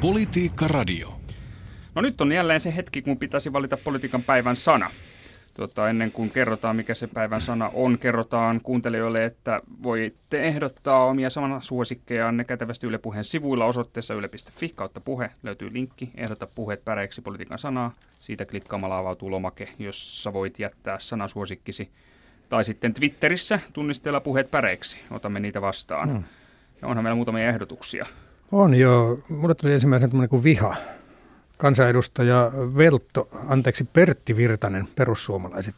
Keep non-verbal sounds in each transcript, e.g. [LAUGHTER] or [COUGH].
Politiikka Radio. No nyt on jälleen se hetki, kun pitäisi valita politiikan päivän sana. Tota, ennen kuin kerrotaan, mikä se päivän sana on, kerrotaan kuuntelijoille, että voitte ehdottaa omia samana ne kätevästi Yle Puheen sivuilla osoitteessa yle.fi kautta puhe. Löytyy linkki, ehdota puheet päreiksi politiikan sanaa. Siitä klikkaamalla avautuu lomake, jossa voit jättää sanasuosikkisi. Tai sitten Twitterissä tunnisteella puheet päreiksi. Otamme niitä vastaan. Hmm. Ja onhan meillä muutamia ehdotuksia. On joo. Mulle tuli ensimmäisenä tämmöinen kuin viha. Kansanedustaja Veltto, anteeksi Pertti Virtanen, perussuomalaiset,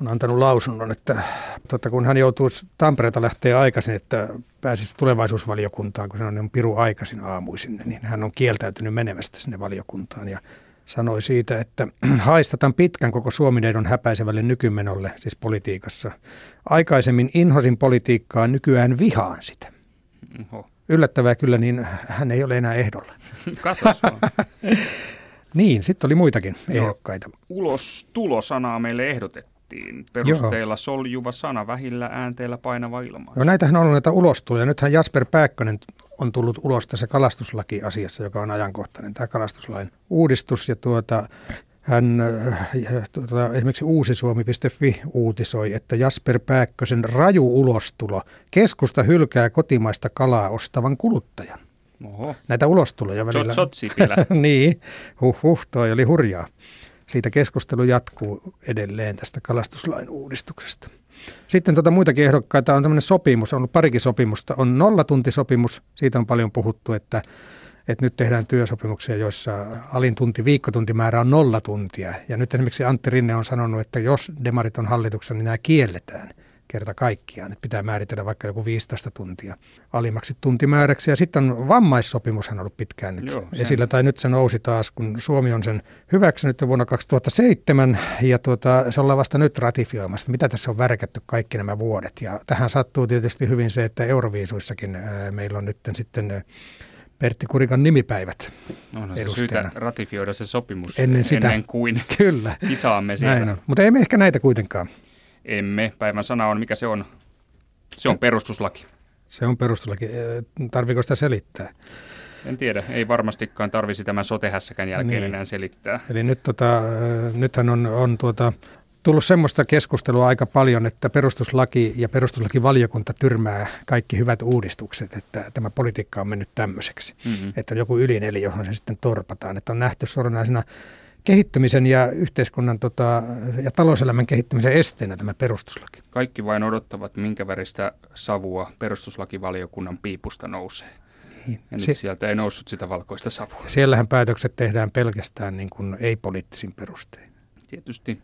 on antanut lausunnon, että totta, kun hän joutuu Tampereelta lähteä aikaisin, että pääsisi tulevaisuusvaliokuntaan, kun se on piru aikaisin aamuisin, niin hän on kieltäytynyt menemästä sinne valiokuntaan ja sanoi siitä, että [CLEARS THROAT] haistatan pitkän koko Suomineidon häpäisevälle nykymenolle, siis politiikassa. Aikaisemmin inhosin politiikkaa, nykyään vihaan sitä. Oho yllättävää kyllä, niin hän ei ole enää ehdolla. [LAUGHS] [LAUGHS] Niin, sitten oli muitakin ehdokkaita. Ulos tulosanaa meille ehdotettiin. Perusteella Joo. soljuva sana, vähillä äänteillä painava ilma. No näitähän on ollut näitä ulostuloja. Nythän Jasper Pääkkönen on tullut ulos tässä kalastuslaki-asiassa, joka on ajankohtainen, tämä kalastuslain uudistus. Ja tuota, hän äh, tuota, esimerkiksi uusisuomi.fi uutisoi, että Jasper Pääkkösen raju ulostulo. Keskusta hylkää kotimaista kalaa ostavan kuluttajan. Oho. Näitä ulostuloja välillä. Zot, [LAUGHS] niin, huh, huh, toi oli hurjaa. Siitä keskustelu jatkuu edelleen tästä kalastuslain uudistuksesta. Sitten tuota muitakin ehdokkaita on tämmöinen sopimus, on ollut parikin sopimusta. On nollatuntisopimus, siitä on paljon puhuttu, että että nyt tehdään työsopimuksia, joissa alin tunti, viikkotuntimäärä on nolla tuntia. Ja nyt esimerkiksi Antti Rinne on sanonut, että jos demarit on hallituksessa, niin nämä kielletään kerta kaikkiaan. Että pitää määritellä vaikka joku 15 tuntia alimmaksi tuntimääräksi. Ja sitten on vammaissopimushan ollut pitkään nyt Joo, esillä, tai nyt se nousi taas, kun Suomi on sen hyväksynyt jo vuonna 2007, ja tuota, se ollaan vasta nyt ratifioimassa. Mitä tässä on värkätty kaikki nämä vuodet? Ja tähän sattuu tietysti hyvin se, että Euroviisuissakin ää, meillä on nyt sitten Pertti Kurikan nimipäivät. Onhan se syytä ratifioida se sopimus ennen, sitä. ennen kuin Kyllä. kisaamme siellä. Mutta emme ehkä näitä kuitenkaan. Emme. Päivän sana on, mikä se on? Se on perustuslaki. Se on perustuslaki. Tarviiko sitä selittää? En tiedä, ei varmastikaan tarvisi tämän sotehässäkään jälkeen niin. enää selittää. Eli nyt tota, nythän on, on tuota, tullut semmoista keskustelua aika paljon, että perustuslaki ja perustuslakivaliokunta tyrmää kaikki hyvät uudistukset, että tämä politiikka on mennyt tämmöiseksi. Mm-hmm. Että on joku ydineli, johon se sitten torpataan. Että on nähty sornaisena kehittymisen ja yhteiskunnan tota, ja talouselämän kehittymisen esteenä tämä perustuslaki. Kaikki vain odottavat, minkä väristä savua perustuslakivaliokunnan piipusta nousee. Niin. Ja nyt sieltä ei noussut sitä valkoista savua. Siellähän päätökset tehdään pelkästään niin kuin ei-poliittisin perustein. Tietysti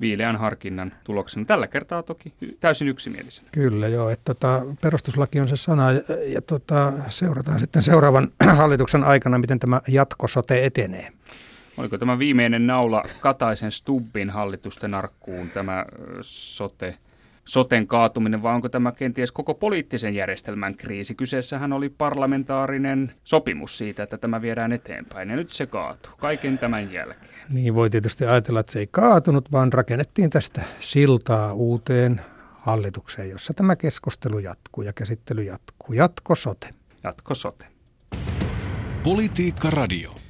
viileän harkinnan tuloksena. Tällä kertaa toki täysin yksimielisenä. Kyllä joo, että tota, perustuslaki on se sana ja, ja tota, seurataan sitten seuraavan [CLEARS THROAT] hallituksen aikana, miten tämä jatkosote etenee. Oliko tämä viimeinen naula Kataisen Stubbin hallitusten arkkuun, tämä sote, soten kaatuminen, vai onko tämä kenties koko poliittisen järjestelmän kriisi? Kyseessähän oli parlamentaarinen sopimus siitä, että tämä viedään eteenpäin, ja nyt se kaatuu kaiken tämän jälkeen. Niin voi tietysti ajatella, että se ei kaatunut, vaan rakennettiin tästä siltaa uuteen hallitukseen, jossa tämä keskustelu jatkuu ja käsittely jatkuu. Jatko sote. Jatko sote. Politiikka Radio.